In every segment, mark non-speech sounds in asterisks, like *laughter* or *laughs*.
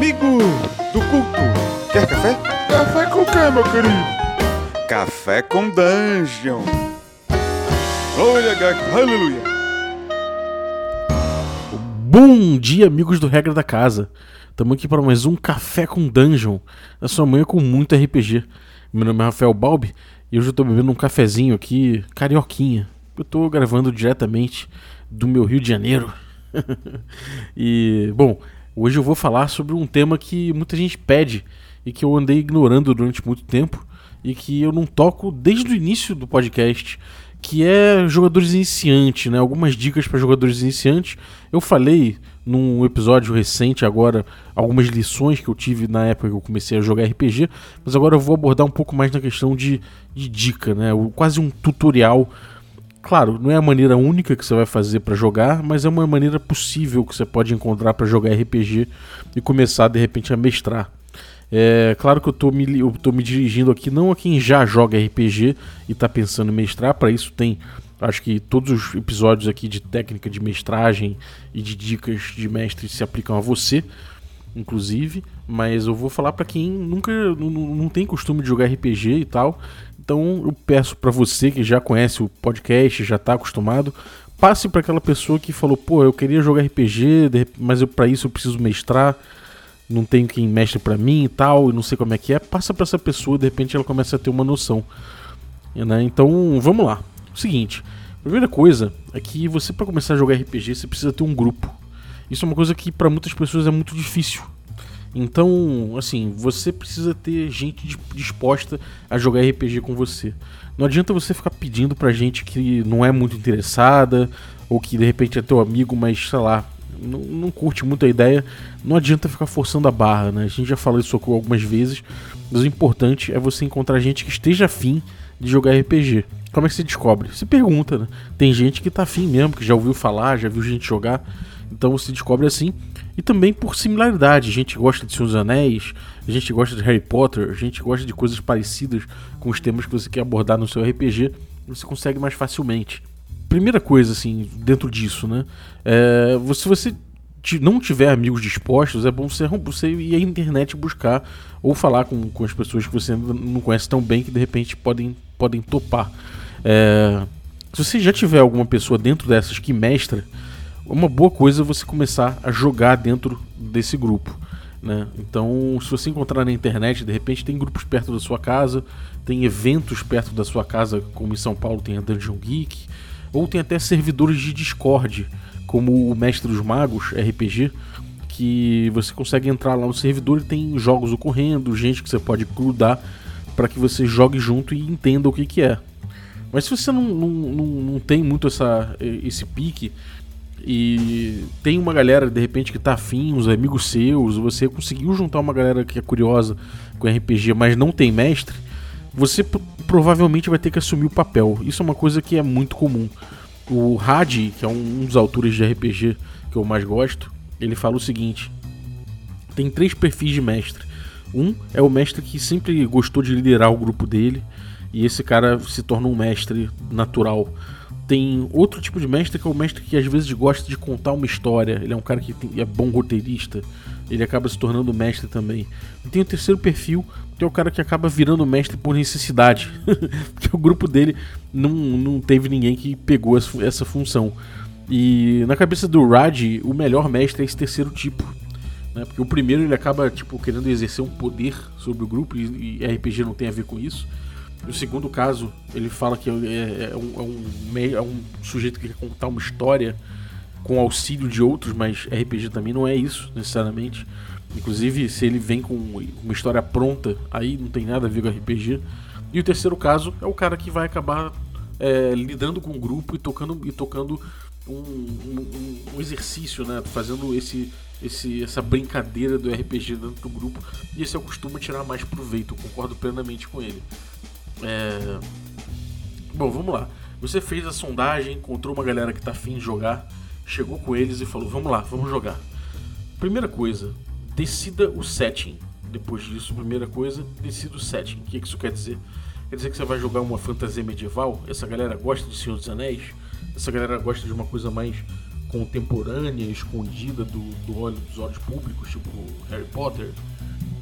Amigo do culto, quer café? Café com quê, meu querido? Café com Dungeon. Glória, aleluia. Bom dia, amigos do Regra da Casa. Estamos aqui para mais um Café com Dungeon, na sua manhã com muito RPG. Meu nome é Rafael Balbi e hoje eu estou bebendo um cafezinho aqui, carioquinha. Eu estou gravando diretamente do meu Rio de Janeiro. *laughs* e, bom, hoje eu vou falar sobre um tema que muita gente pede e que eu andei ignorando durante muito tempo e que eu não toco desde o início do podcast, que é jogadores iniciantes, né? Algumas dicas para jogadores iniciantes. Eu falei num episódio recente agora algumas lições que eu tive na época que eu comecei a jogar RPG, mas agora eu vou abordar um pouco mais na questão de, de dica, né? Quase um tutorial Claro, não é a maneira única que você vai fazer para jogar, mas é uma maneira possível que você pode encontrar para jogar RPG e começar de repente a mestrar. É claro que eu estou me, eu tô me dirigindo aqui não a quem já joga RPG e está pensando em mestrar, para isso tem acho que todos os episódios aqui de técnica de mestragem e de dicas de mestre se aplicam a você, inclusive, mas eu vou falar para quem nunca não, não tem costume de jogar RPG e tal, então eu peço para você que já conhece o podcast, já está acostumado, passe para aquela pessoa que falou: pô, eu queria jogar RPG, mas para isso eu preciso mestrar, não tenho quem mestre para mim e tal, e não sei como é que é. Passa para essa pessoa, de repente ela começa a ter uma noção. Né? Então vamos lá. O seguinte: a primeira coisa é que você, para começar a jogar RPG, você precisa ter um grupo. Isso é uma coisa que para muitas pessoas é muito difícil. Então, assim, você precisa ter gente disposta a jogar RPG com você. Não adianta você ficar pedindo pra gente que não é muito interessada, ou que de repente é teu amigo, mas sei lá, não, não curte muito a ideia. Não adianta ficar forçando a barra, né? A gente já falou isso algumas vezes, mas o importante é você encontrar gente que esteja afim de jogar RPG. Como é que você descobre? Você pergunta, né? Tem gente que tá afim mesmo, que já ouviu falar, já viu gente jogar. Então você descobre assim. E também por similaridade. A gente gosta de Senhor dos Anéis, a gente gosta de Harry Potter, a gente gosta de coisas parecidas com os temas que você quer abordar no seu RPG. Você consegue mais facilmente. Primeira coisa, assim, dentro disso, né? É, se você não tiver amigos dispostos, é bom você, você ir à internet buscar ou falar com, com as pessoas que você não conhece tão bem que de repente podem, podem topar. É, se você já tiver alguma pessoa dentro dessas que mestra, uma boa coisa você começar a jogar dentro desse grupo. Né? Então, se você encontrar na internet, de repente tem grupos perto da sua casa, tem eventos perto da sua casa, como em São Paulo tem a Dungeon Geek, ou tem até servidores de Discord, como o Mestre dos Magos RPG, que você consegue entrar lá no servidor e tem jogos ocorrendo, gente que você pode grudar para que você jogue junto e entenda o que, que é. Mas se você não, não, não, não tem muito essa, esse pique, e tem uma galera de repente que tá afim, uns amigos seus, você conseguiu juntar uma galera que é curiosa com RPG, mas não tem mestre, você provavelmente vai ter que assumir o papel. Isso é uma coisa que é muito comum. O Hadi, que é um dos autores de RPG que eu mais gosto, ele fala o seguinte: tem três perfis de mestre. Um é o mestre que sempre gostou de liderar o grupo dele, e esse cara se torna um mestre natural tem outro tipo de mestre que é o mestre que às vezes gosta de contar uma história. Ele é um cara que tem, é bom roteirista. Ele acaba se tornando mestre também. E tem o terceiro perfil, que é o cara que acaba virando mestre por necessidade. *laughs* Porque o grupo dele não, não teve ninguém que pegou essa, função. E na cabeça do Raj, o melhor mestre é esse terceiro tipo. Né? Porque o primeiro ele acaba tipo, querendo exercer um poder sobre o grupo, e, e RPG não tem a ver com isso. No segundo caso, ele fala que é, é, é, um, é, um, é um sujeito que quer contar uma história com auxílio de outros, mas RPG também não é isso, necessariamente. Inclusive, se ele vem com uma história pronta, aí não tem nada a ver com RPG. E o terceiro caso é o cara que vai acabar é, lidando com o grupo e tocando, e tocando um, um, um, exercício, né? Fazendo esse, esse, essa brincadeira do RPG dentro do grupo. E esse eu costumo tirar mais proveito, concordo plenamente com ele. É... Bom, vamos lá. Você fez a sondagem, encontrou uma galera que tá afim de jogar, chegou com eles e falou: Vamos lá, vamos jogar. Primeira coisa, decida o setting. Depois disso, primeira coisa, decida o setting. O que isso quer dizer? Quer dizer que você vai jogar uma fantasia medieval? Essa galera gosta de Senhor dos Anéis? Essa galera gosta de uma coisa mais contemporânea, escondida do, do olho dos olhos públicos, tipo Harry Potter.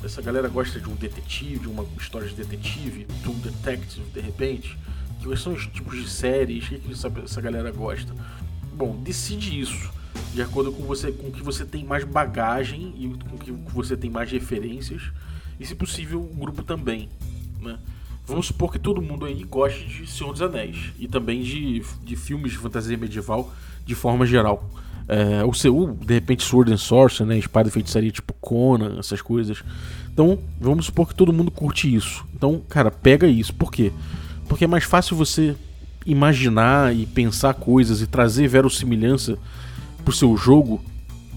Essa galera gosta de um detetive, de uma história de detetive, True Detective, de repente. Quais são os tipos de séries? O que, essa, essa galera gosta? Bom, decide isso de acordo com você com que você tem mais bagagem e com que você tem mais referências e se possível o grupo também né? vamos supor que todo mundo aí goste de Senhor dos Anéis e também de, de filmes de fantasia medieval de forma geral é, o seu de repente Sword and Sorcery né? Espada e feitiçaria tipo Conan essas coisas. Então vamos supor que todo mundo curte isso. Então cara pega isso. Por quê? Porque é mais fácil você imaginar e pensar coisas e trazer verossimilhança pro seu jogo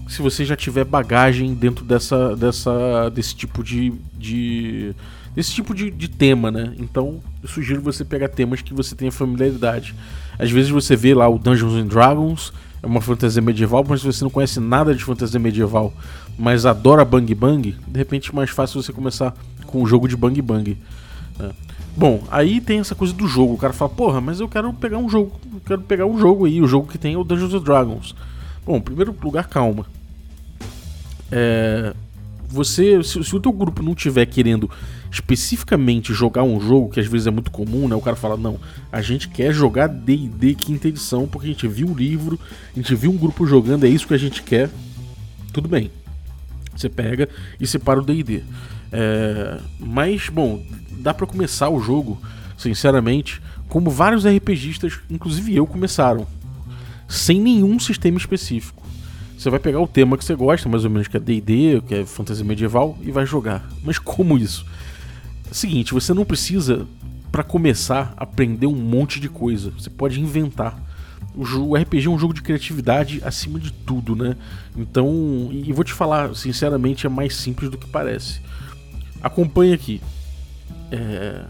se você já tiver bagagem dentro dessa, dessa desse tipo de, de desse tipo de, de tema, né? Então eu sugiro você pegar temas que você tenha familiaridade. Às vezes você vê lá o Dungeons and Dragons, é uma fantasia medieval, mas se você não conhece nada de fantasia medieval, mas adora Bang Bang, de repente é mais fácil você começar com o jogo de Bang Bang. Né? Bom, aí tem essa coisa do jogo. O cara fala, porra, mas eu quero pegar um jogo, quero pegar um jogo aí, o jogo que tem é o Dungeons and Dragons. Bom, em primeiro lugar, calma. É, você, se, se, o teu grupo não tiver querendo especificamente jogar um jogo, que às vezes é muito comum, né? O cara fala, não, a gente quer jogar D&D quinta edição porque a gente viu o livro, a gente viu um grupo jogando, é isso que a gente quer. Tudo bem. Você pega e separa o D&D. É, mas, bom, dá para começar o jogo, sinceramente, como vários RPGistas, inclusive eu, começaram sem nenhum sistema específico. Você vai pegar o tema que você gosta, mais ou menos que é D&D, que é fantasia medieval, e vai jogar. Mas como isso? Seguinte, você não precisa, para começar, aprender um monte de coisa. Você pode inventar. O RPG é um jogo de criatividade acima de tudo, né? Então, e vou te falar, sinceramente, é mais simples do que parece. Acompanhe aqui. É,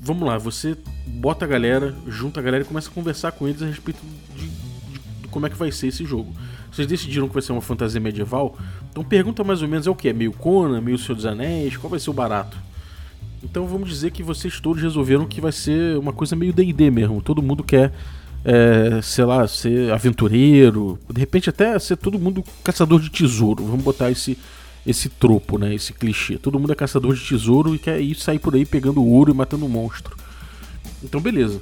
vamos lá, você bota a galera, junta a galera e começa a conversar com eles a respeito de, de, de, como é que vai ser esse jogo. Vocês decidiram que vai ser uma fantasia medieval, então pergunta mais ou menos é o que? É meio Conan, meio Senhor dos Anéis, qual vai ser o barato? Então vamos dizer que vocês todos resolveram que vai ser uma coisa meio D&D mesmo, todo mundo quer, é, sei lá, ser aventureiro, de repente até ser todo mundo caçador de tesouro, vamos botar esse esse tropo, né? Esse clichê. Todo mundo é caçador de tesouro e quer ir sair por aí pegando ouro e matando um monstro. Então, beleza.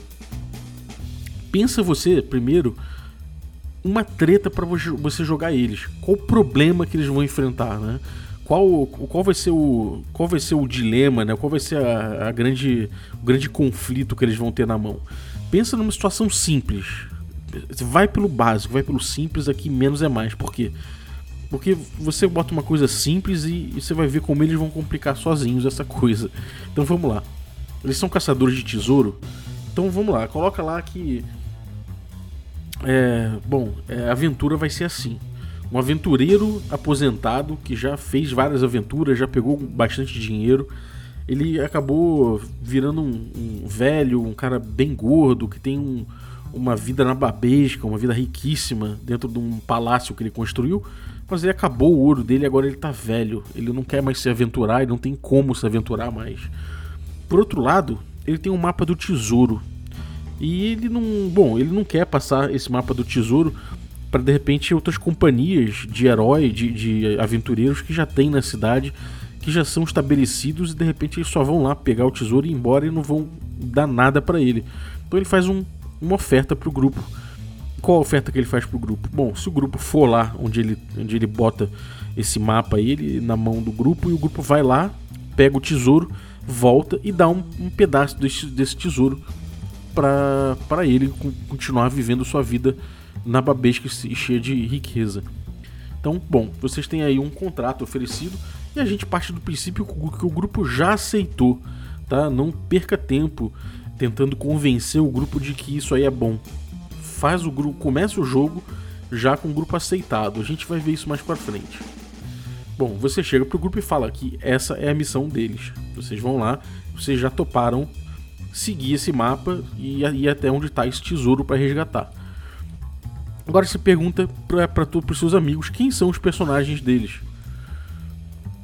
Pensa você, primeiro, uma treta para você jogar eles. Qual o problema que eles vão enfrentar, né? Qual, qual vai ser o qual vai ser o dilema, né? Qual vai ser a, a grande o grande conflito que eles vão ter na mão? Pensa numa situação simples. Vai pelo básico, vai pelo simples aqui, menos é mais. Por quê? Porque você bota uma coisa simples e, e, você vai ver como eles vão complicar sozinhos essa coisa. Então vamos lá. Eles são caçadores de tesouro. Então vamos lá, coloca lá que. É, bom, é, a aventura vai ser assim. Um aventureiro aposentado que já fez várias aventuras, já pegou bastante dinheiro. Ele acabou virando um, um velho, um cara bem gordo, que tem um, uma vida nababesca, uma vida riquíssima dentro de um palácio que ele construiu mas ele acabou o ouro dele, agora ele tá velho. Ele não quer mais se aventurar, ele não tem como se aventurar mais. Por outro lado, ele tem um mapa do tesouro. E ele não, bom, ele não quer passar esse mapa do tesouro para de repente outras companhias de herói, de, de aventureiros que já tem na cidade, que já são estabelecidos e de repente eles só vão lá pegar o tesouro e ir embora e não vão dar nada para ele. Então ele faz um, uma oferta pro grupo qual a oferta que ele faz pro grupo? Bom, se o grupo for lá onde ele, onde ele bota esse mapa aí, ele na mão do grupo, e o grupo vai lá, pega o tesouro, volta e dá um, um pedaço desse, desse tesouro para ele continuar vivendo sua vida na babesca e cheia de riqueza. Então, bom, vocês têm aí um contrato oferecido e a gente parte do princípio que o grupo já aceitou, tá? Não perca tempo tentando convencer o grupo de que isso aí é bom faz o grupo, começa o jogo já com o grupo aceitado. A gente vai ver isso mais para frente. Bom, você chega pro grupo e fala que essa é a missão deles. Vocês vão lá, vocês já toparam seguir esse mapa e ir até onde está esse tesouro para resgatar. Agora você pergunta para os seus amigos quem são os personagens deles.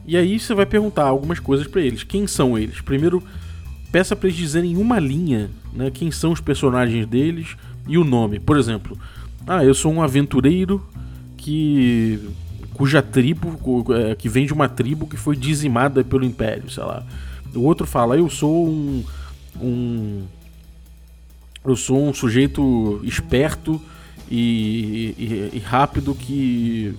E aí você vai perguntar algumas coisas para eles. Quem são eles? Primeiro, peça para eles dizerem em uma linha né, quem são os personagens deles, e o nome. Por exemplo, Ah, eu sou um aventureiro que cuja tribo, é, que vem de uma tribo que foi dizimada pelo império, sei lá. O outro fala, eu sou um, um eu sou um sujeito esperto e, e, e, rápido que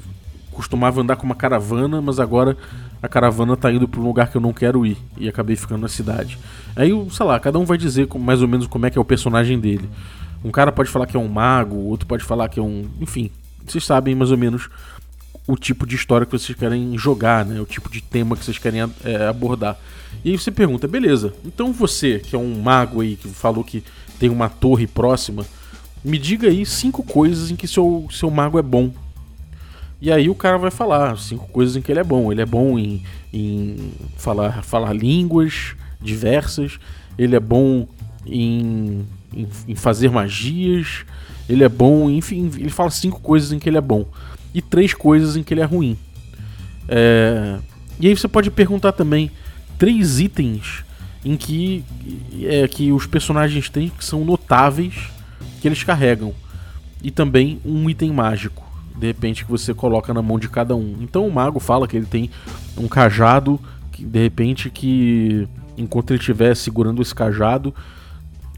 costumava andar com uma caravana, mas agora a caravana tá indo para um lugar que eu não quero ir e acabei ficando na cidade. Aí, sei lá, cada um vai dizer mais ou menos como é que é o personagem dele. Um cara pode falar que é um mago, outro pode falar que é um, enfim, vocês sabem mais ou menos o tipo de história que vocês querem jogar, né? O tipo de tema que vocês querem é, abordar. E aí você pergunta, beleza, então você, que é um mago aí, que falou que tem uma torre próxima, me diga aí cinco coisas em que seu, seu mago é bom. E aí o cara vai falar cinco coisas em que ele é bom. Ele é bom em, em falar, falar línguas diversas, ele é bom em, em, em fazer magias, ele é bom, enfim, ele fala cinco coisas em que ele é bom e três coisas em que ele é ruim. É... E aí você pode perguntar também três itens em que, é, que os personagens têm que são notáveis que eles carregam. E também um item mágico, de repente, que você coloca na mão de cada um. Então o mago fala que ele tem um cajado, que, de repente, que enquanto ele estiver segurando esse cajado,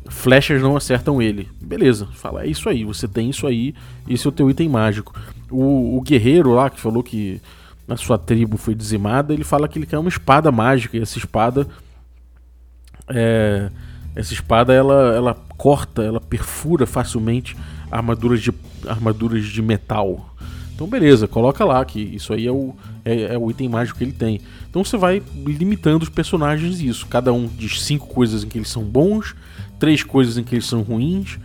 flechas não acertam ele. Beleza, fala, é isso aí, você tem isso aí, esse é o teu item mágico. O, o guerreiro lá que falou que a sua tribo foi dizimada, ele fala que ele quer uma espada mágica, e essa espada. É, essa espada ela, ela corta, ela perfura facilmente armaduras de, armaduras de metal. Então beleza, coloca lá que isso aí é o, é, é, o item mágico que ele tem. Então você vai limitando os personagens isso. Cada um diz cinco coisas em que eles são bons, três coisas em que eles são ruins,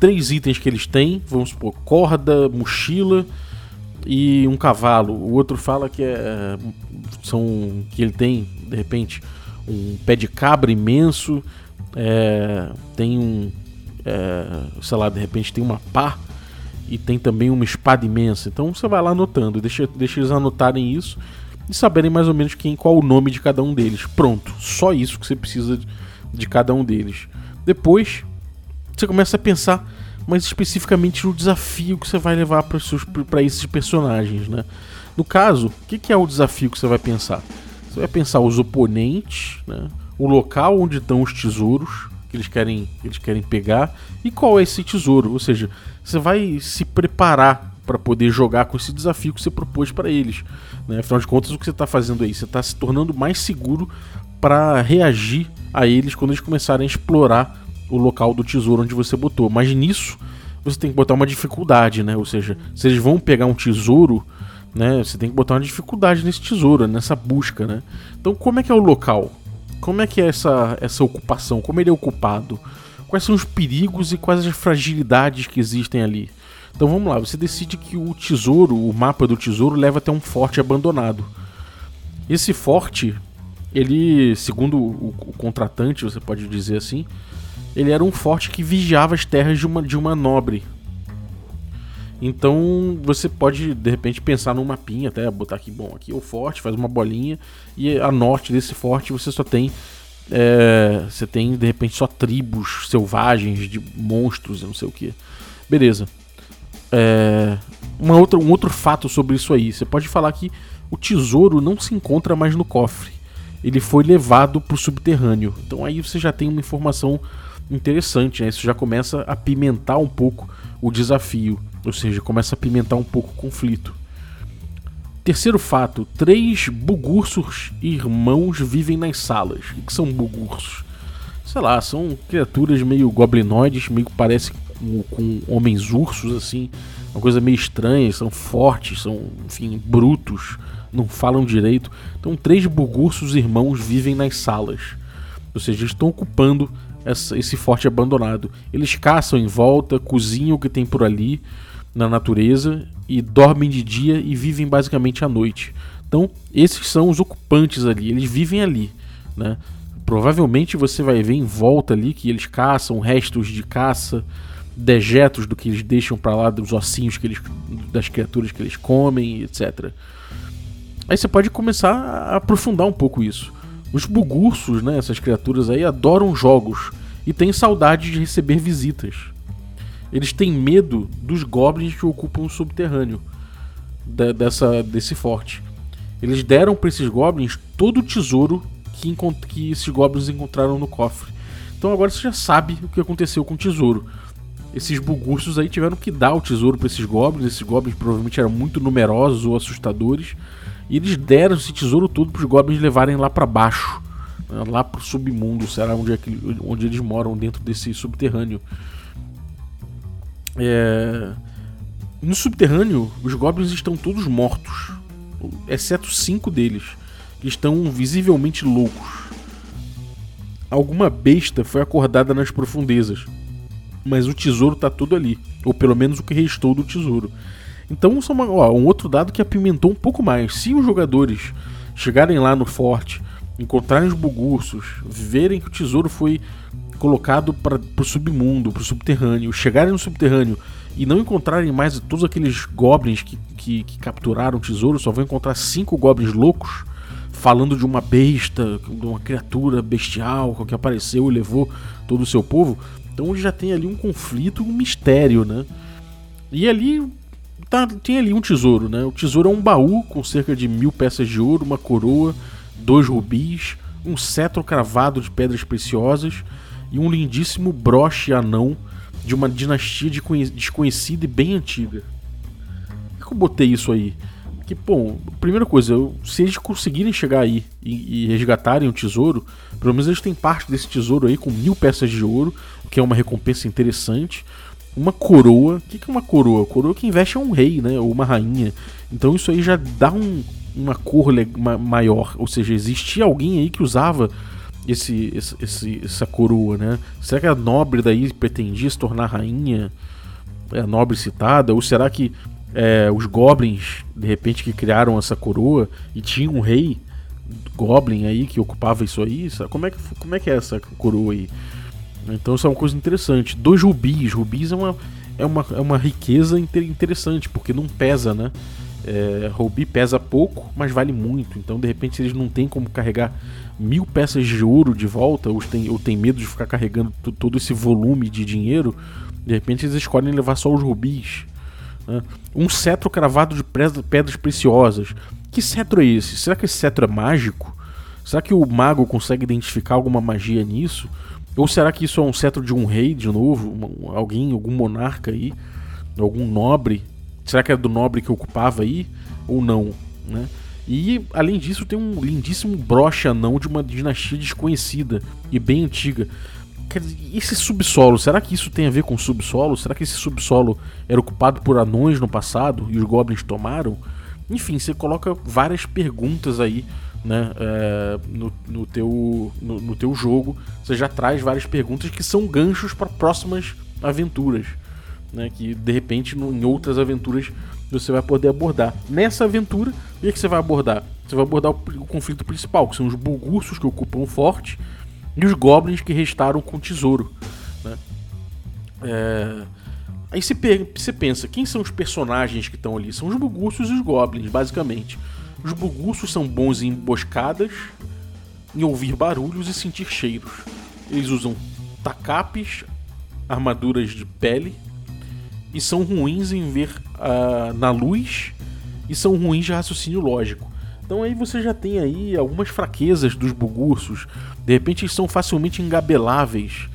três itens que eles têm, vamos supor, corda, mochila e um cavalo. O outro fala que é são que ele tem de repente um pé de cabra imenso, é, tem um é, sei lá, de repente tem uma pá e tem também uma espada imensa. Então você vai lá anotando, deixa, deixa eles anotarem isso e saberem mais ou menos quem, qual o nome de cada um deles. Pronto, só isso que você precisa de, de cada um deles. Depois você começa a pensar mais especificamente no desafio que você vai levar para esses personagens, né? No caso, o que, que, é o desafio que você vai pensar? Você vai pensar os oponentes, né? O local onde estão os tesouros que eles querem, que eles querem pegar e qual é esse tesouro. Ou seja, você vai se preparar para poder jogar com esse desafio que você propôs para eles. Né? Afinal de contas, o que você está fazendo aí? Você está se tornando mais seguro para reagir a eles quando eles começarem a explorar o local do tesouro onde você botou. Mas nisso você tem que botar uma dificuldade, né? Ou seja, se eles vão pegar um tesouro, né? Você tem que botar uma dificuldade nesse tesouro, nessa busca, né? Então como é que é o local? Como é que é essa, essa ocupação? Como ele é ocupado? Quais são os perigos e quais as fragilidades que existem ali? Então vamos lá, você decide que o tesouro, o mapa do tesouro, leva até um forte abandonado. Esse forte, ele, segundo o, o contratante, você pode dizer assim, ele era um forte que vigiava as terras de uma, de uma nobre. Então você pode de repente pensar num mapinha, até botar aqui, bom, aqui é o forte, faz uma bolinha, e a norte desse forte você só tem. É, você tem de repente só tribos selvagens de monstros, não sei o que. Beleza. É, uma outra, um outro fato sobre isso aí. Você pode falar que o tesouro não se encontra mais no cofre. Ele foi levado para o subterrâneo. Então aí você já tem uma informação interessante, né? Isso já começa a pimentar um pouco o desafio, ou seja, começa a pimentar um pouco o conflito. Terceiro fato: três bugursos irmãos vivem nas salas. O que são bugursos? Sei lá, são criaturas meio goblinoides, meio que parecem com, com homens ursos, assim. Uma coisa meio estranha, são fortes, são, enfim, brutos, não falam direito. Então, três bugursos irmãos vivem nas salas. Ou seja, estão ocupando essa, esse forte abandonado. Eles caçam em volta, cozinham o que tem por ali na natureza e dormem de dia e vivem basicamente à noite. Então, esses são os ocupantes ali, eles vivem ali, né? Provavelmente você vai ver em volta ali que eles caçam restos de caça, dejetos do que eles deixam para lá, dos ossinhos que eles, das criaturas que eles comem, etc. Aí você pode começar a aprofundar um pouco isso. Os bugursos, né, essas criaturas aí, adoram jogos e têm saudade de receber visitas. Eles têm medo dos goblins que ocupam o subterrâneo de, dessa, desse forte. Eles deram para esses goblins todo o tesouro que, que esses goblins encontraram no cofre. Então agora você já sabe o que aconteceu com o tesouro. Esses bugursos aí tiveram que dar o tesouro para esses goblins. Esses goblins provavelmente eram muito numerosos ou assustadores. E eles deram esse tesouro todo para os goblins levarem lá para baixo, né, lá para o submundo, será onde, é que, onde eles moram dentro desse subterrâneo. É... No subterrâneo, os goblins estão todos mortos, exceto cinco deles, que estão visivelmente loucos. Alguma besta foi acordada nas profundezas, mas o tesouro está todo ali, ou pelo menos o que restou do tesouro. Então, são uma, ó, um outro dado que apimentou um pouco mais. Se os jogadores chegarem lá no forte, encontrarem os bugursos, verem que o tesouro foi colocado para o submundo, para o subterrâneo, chegarem no subterrâneo e não encontrarem mais todos aqueles goblins que, que, que, capturaram o tesouro, só vão encontrar cinco goblins loucos falando de uma besta, de uma criatura bestial que apareceu e levou todo o seu povo. Então já tem ali um conflito, um mistério, né? E ali tá, tem ali um tesouro, né? O tesouro é um baú com cerca de mil peças de ouro, uma coroa, dois rubis, um cetro cravado de pedras preciosas e um lindíssimo broche anão de uma dinastia de desconhecida e bem antiga. Por que eu botei isso aí? Que, bom, primeira coisa, se eles conseguirem chegar aí e, e, resgatarem o tesouro, pelo menos eles têm parte desse tesouro aí com mil peças de ouro, que é uma recompensa interessante. Uma coroa. O que, é uma coroa? Coroa que investe é um rei, né? Ou uma rainha. Então isso aí já dá um, uma cor maior. Ou seja, existia alguém aí que usava esse, esse, essa coroa, né? Será que a nobre daí pretendia se tornar rainha? É a nobre citada? Ou será que é, os goblins, de repente, que criaram essa coroa e tinha um rei goblin aí que ocupava isso aí? Como é que, como é, que é essa coroa aí? Então isso é uma coisa interessante. Dois rubis. Rubis é uma, é uma, é uma riqueza interessante, porque não pesa, né? É, rubi pesa pouco, mas vale muito. Então, de repente, eles não têm como carregar mil peças de ouro de volta, ou tem, ou tem medo de ficar carregando todo esse volume de dinheiro, de repente eles escolhem levar só os rubis. Né? Um cetro cravado de pedras preciosas. Que cetro é esse? Será que esse cetro é mágico? Será que o mago consegue identificar alguma magia nisso? Ou será que isso é um cetro de um rei de novo? Alguém, algum monarca aí? Algum nobre? Será que é do nobre que ocupava aí? Ou não? Né? E além disso, tem um lindíssimo broche anão de uma dinastia desconhecida e bem antiga. Quer dizer, esse subsolo, será que isso tem a ver com subsolo? Será que esse subsolo era ocupado por anões no passado e os goblins tomaram? Enfim, você coloca várias perguntas aí né, é, no, no, teu, no, no teu jogo. Você já traz várias perguntas que são ganchos para próximas aventuras. Né, que de repente no, em outras aventuras você vai poder abordar. Nessa aventura, o que, é que você vai abordar? Você vai abordar o, o, conflito principal, que são os bulgursos que ocupam o forte e os goblins que restaram com o tesouro. Né? É... Aí você, pensa, quem são os personagens que estão ali? São os bulgursos e os goblins, basicamente. Os bulgursos são bons em emboscadas, em ouvir barulhos e sentir cheiros. Eles usam tacapes, armaduras de pele e são ruins em ver uh, na luz e são ruins de raciocínio lógico. Então aí você já tem aí algumas fraquezas dos bugursos. De repente eles são facilmente engabeláveis.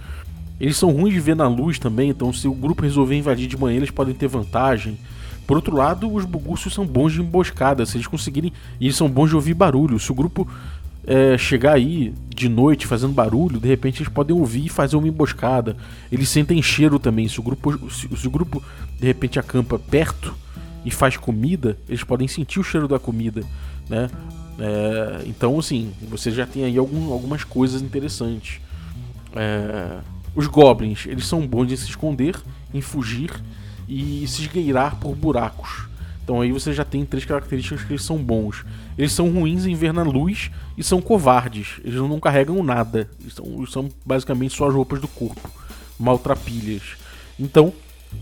Eles são ruins de ver na luz também, então se o grupo resolver invadir de manhã, eles podem ter vantagem. Por outro lado, os bugursos são bons de emboscada, se eles conseguirem. E eles são bons de ouvir barulho. Se o grupo é, chegar aí de noite fazendo barulho, de repente eles podem ouvir e fazer uma emboscada. Eles sentem cheiro também. Se o grupo, se, se o grupo de repente acampa perto e faz comida, eles podem sentir o cheiro da comida, né? É, então, assim, você já tem aí algum, algumas coisas interessantes. É, os goblins, eles são bons em se esconder, em fugir e se esgueirar por buracos. Então aí você já tem três características que eles são bons. Eles são ruins em ver na luz e são covardes. Eles não carregam nada. Eles são, eles são basicamente só as roupas do corpo, maltrapilhas. Então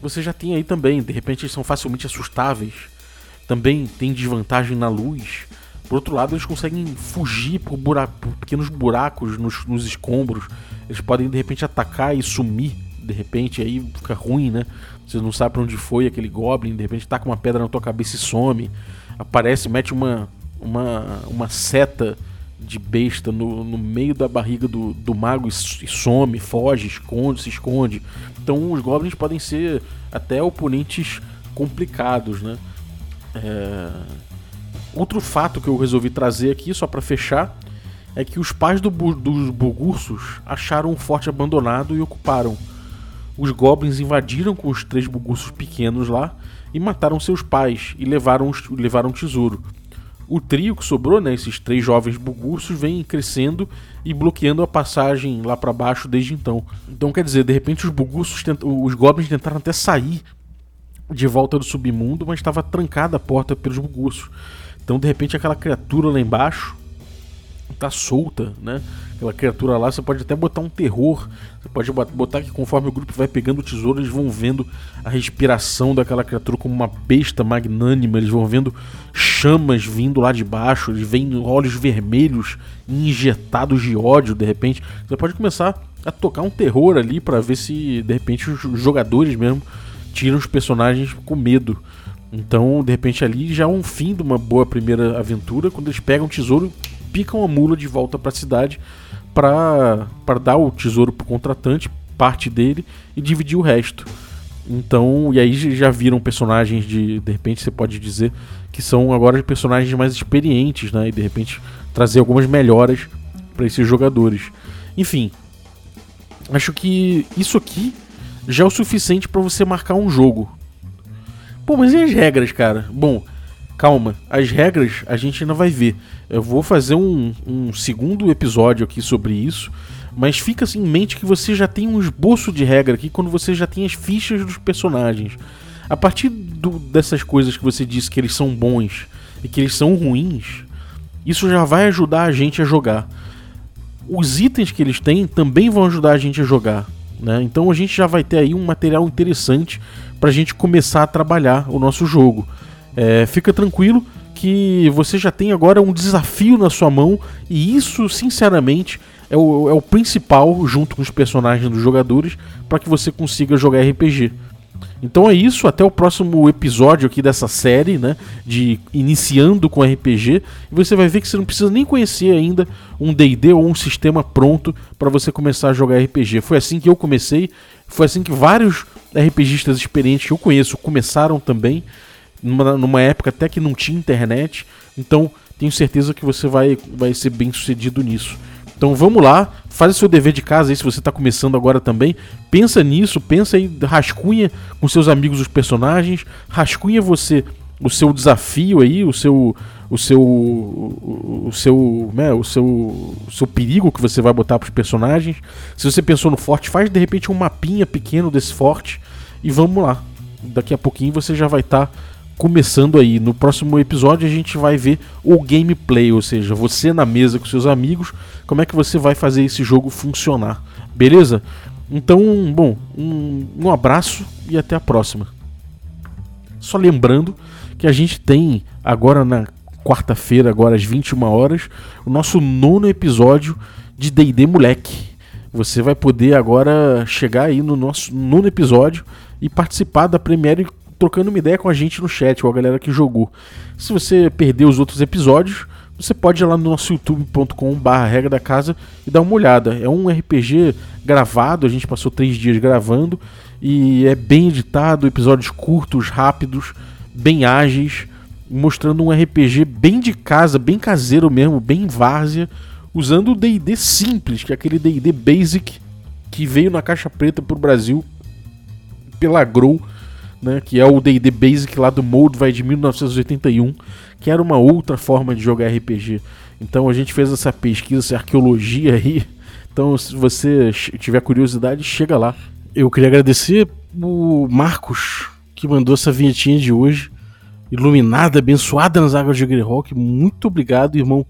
você já tem aí também, de repente eles são facilmente assustáveis. Também tem desvantagem na luz. Por outro lado, eles conseguem fugir por, por pequenos buracos nos, nos, escombros. Eles podem de repente atacar e sumir de repente aí fica ruim, né? Você não sabe para onde foi aquele goblin, de repente tá com uma pedra na tua cabeça e some. Aparece, mete uma uma, uma seta de besta no, no meio da barriga do, do mago e, some, foge, esconde, se esconde. Então os goblins podem ser até oponentes complicados, né? É... Outro fato que eu resolvi trazer aqui, só para fechar, é que os pais do, dos bugursos acharam um forte abandonado e ocuparam. Os goblins invadiram com os três bugursos pequenos lá e mataram seus pais e levaram, levaram um tesouro. O trio que sobrou, né, esses três jovens bugursos, vem crescendo e bloqueando a passagem lá para baixo desde então. Então quer dizer, de repente os bugursos, os goblins tentaram até sair de volta do submundo, mas estava trancada a porta pelos bugursos. Então de repente aquela criatura lá embaixo tá solta, né? Aquela criatura lá, você pode até botar um terror. Você pode botar que conforme o grupo vai pegando o tesouro, eles vão vendo a respiração daquela criatura como uma besta magnânima. Eles vão vendo chamas vindo lá de baixo. Eles veem olhos vermelhos injetados de ódio de repente. Você pode começar a tocar um terror ali para ver se de repente os jogadores mesmo tiram os personagens com medo. Então, de repente, ali já é um fim de uma boa primeira aventura, quando eles pegam o tesouro picam a mula de volta para a cidade para dar o tesouro pro contratante, parte dele, e dividir o resto. Então, e aí já viram personagens de, de repente você pode dizer que são agora personagens mais experientes, né? E de repente trazer algumas melhoras para esses jogadores. Enfim, acho que isso aqui já é o suficiente para você marcar um jogo. Pô, mas e as regras, cara? Bom, calma, as regras a gente ainda vai ver. Eu vou fazer um, um segundo episódio aqui sobre isso, mas fica assim em mente que você já tem um esboço de regra aqui quando você já tem as fichas dos personagens. A partir do, dessas coisas que você disse que eles são bons e que eles são ruins, isso já vai ajudar a gente a jogar. Os itens que eles têm também vão ajudar a gente a jogar. Né? Então a gente já vai ter aí um material interessante para a gente começar a trabalhar o nosso jogo. É, fica tranquilo que você já tem agora um desafio na sua mão e isso, sinceramente, é o, é o principal, junto com os personagens dos jogadores, para que você consiga jogar RPG. Então é isso, até o próximo episódio aqui dessa série, né, de iniciando com RPG, e você vai ver que você não precisa nem conhecer ainda um D&D ou um sistema pronto para você começar a jogar RPG. Foi assim que eu comecei, foi assim que vários RPGistas experientes que eu conheço começaram também numa, numa época até que não tinha internet. Então tenho certeza que você vai, vai ser bem sucedido nisso. Então vamos lá, faz o seu dever de casa aí se você está começando agora também. Pensa nisso, pensa aí, rascunha com seus amigos os personagens, rascunha você o seu desafio aí, o seu o seu o, seu, né, o seu o seu perigo que você vai botar para os personagens. Se você pensou no forte, faz de repente um mapinha pequeno desse forte e vamos lá. Daqui a pouquinho você já vai estar tá começando aí. No próximo episódio a gente vai ver o gameplay, ou seja, você na mesa com seus amigos, como é que você vai fazer esse jogo funcionar. Beleza? Então, bom, um, um abraço e até a próxima. Só lembrando que a gente tem agora na quarta-feira, agora às 21 horas, o nosso nono episódio de D&D Moleque. Você vai poder agora chegar aí no nosso nono episódio e participar da Premiere trocando uma ideia com a gente no chat, com a galera que jogou. Se você perdeu os outros episódios, você pode ir lá no nosso youtube.com/barra regra da casa e dar uma olhada. É um RPG gravado, a gente passou três dias gravando e é bem editado, episódios curtos, rápidos, bem ágeis, mostrando um RPG bem de casa, bem caseiro mesmo, bem várzea, usando o D&D simples, que é aquele D&D basic que veio na caixa preta pro Brasil pela Grow né, que é o D&D Basic lá do Moldvay de 1981, que era uma outra forma de jogar RPG. Então a gente fez essa pesquisa, essa arqueologia aí. Então se você tiver curiosidade, chega lá. Eu queria agradecer o Marcos que mandou essa vinhetinha de hoje, iluminada, abençoada nas águas de Greyhawk. Muito obrigado, irmão.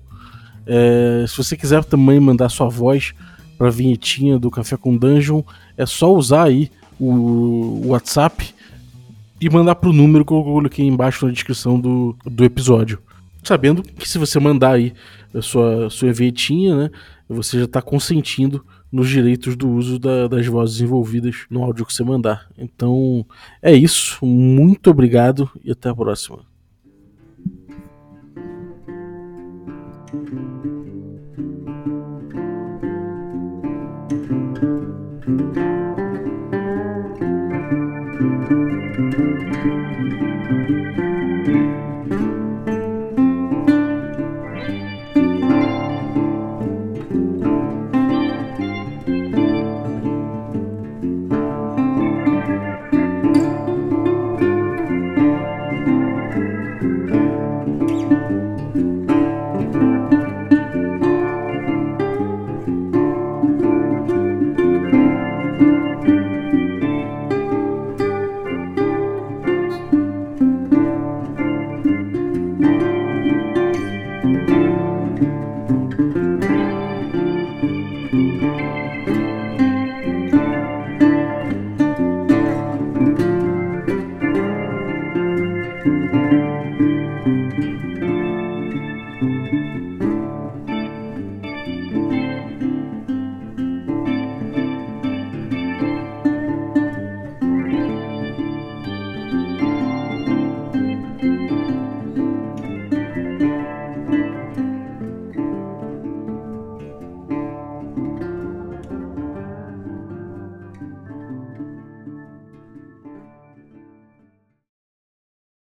É, se você quiser também mandar sua voz para a vinhetinha do Café com Dungeon, é só usar aí o WhatsApp e mandar pro número que eu coloquei embaixo na descrição do, do episódio. Sabendo que se você mandar aí a sua, sua vietinha, né, você já está consentindo nos direitos do uso da, das vozes envolvidas no áudio que você mandar. Então é isso. Muito obrigado e até a próxima.